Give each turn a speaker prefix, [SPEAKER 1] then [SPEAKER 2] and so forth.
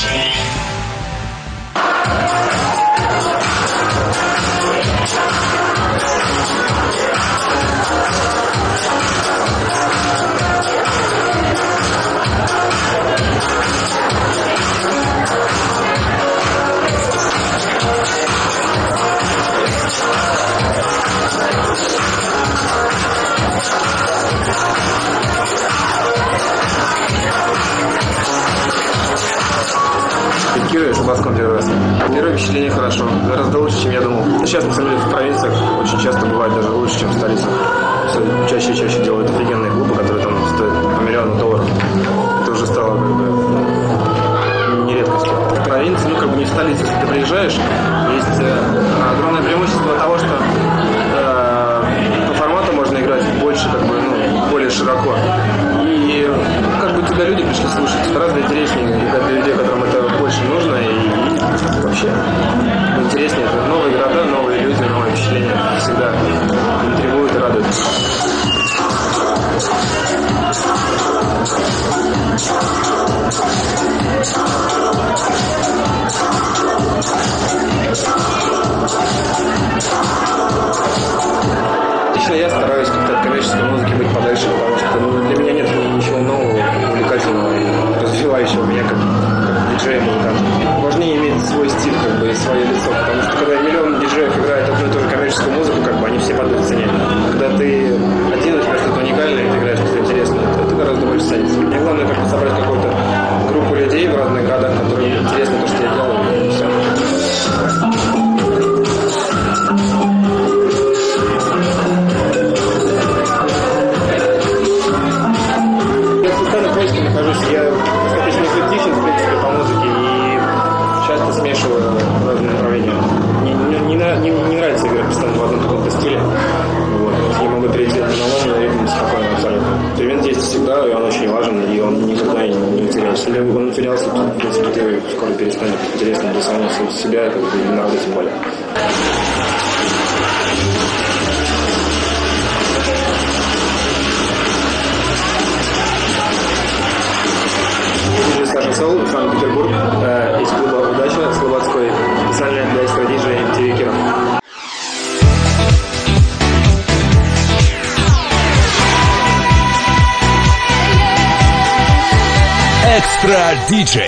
[SPEAKER 1] Shit. Москву первый раз. Первое впечатление хорошо, гораздо лучше, чем я думал. Сейчас, на самом деле, в провинциях очень часто бывает даже лучше, чем в столице. Все чаще и чаще делают офигенные клубы, которые там стоят по миллиону долларов. Это уже стало как бы ну, не редкостью. В провинции, ну как бы не в столице, если ты приезжаешь, есть э, огромное преимущество того, что вообще интереснее. Это новые города, новые люди, новые впечатления. Всегда интригуют и радуют. Лично я стараюсь как-то от коммерческой музыки быть подальше, потому что ну, для меня нет ничего нового, увлекательного и развивающего меня как, диджея музыканта. Важнее иметь свой стиль как бы, и свое лицо, потому что когда миллион диджеев играет одну и ту же коммерческую музыку, как бы они все падают в цене. Когда ты один, у тебя что-то уникальное, и ты играешь что-то интересное, то это гораздо больше ценится. Мне главное как бы собрать какую-то группу людей в разных городах, которым интересно то, что я делаю, и все. Нахожусь. Я и часто смешиваю разные направления. Не, не, не, не- нравится играть постоянно в одном каком-то стиле. Вот. Я могу перейти на ритм спокойно абсолютно. Элемент есть всегда, и он очень важен, и он никогда не, теряется. Если он терялся, то, в принципе, ты скоро перестанет интересно для самого себя, как бы, и народа тем более. Саша Сол, Санкт-Петербург,
[SPEAKER 2] Экстра диджей.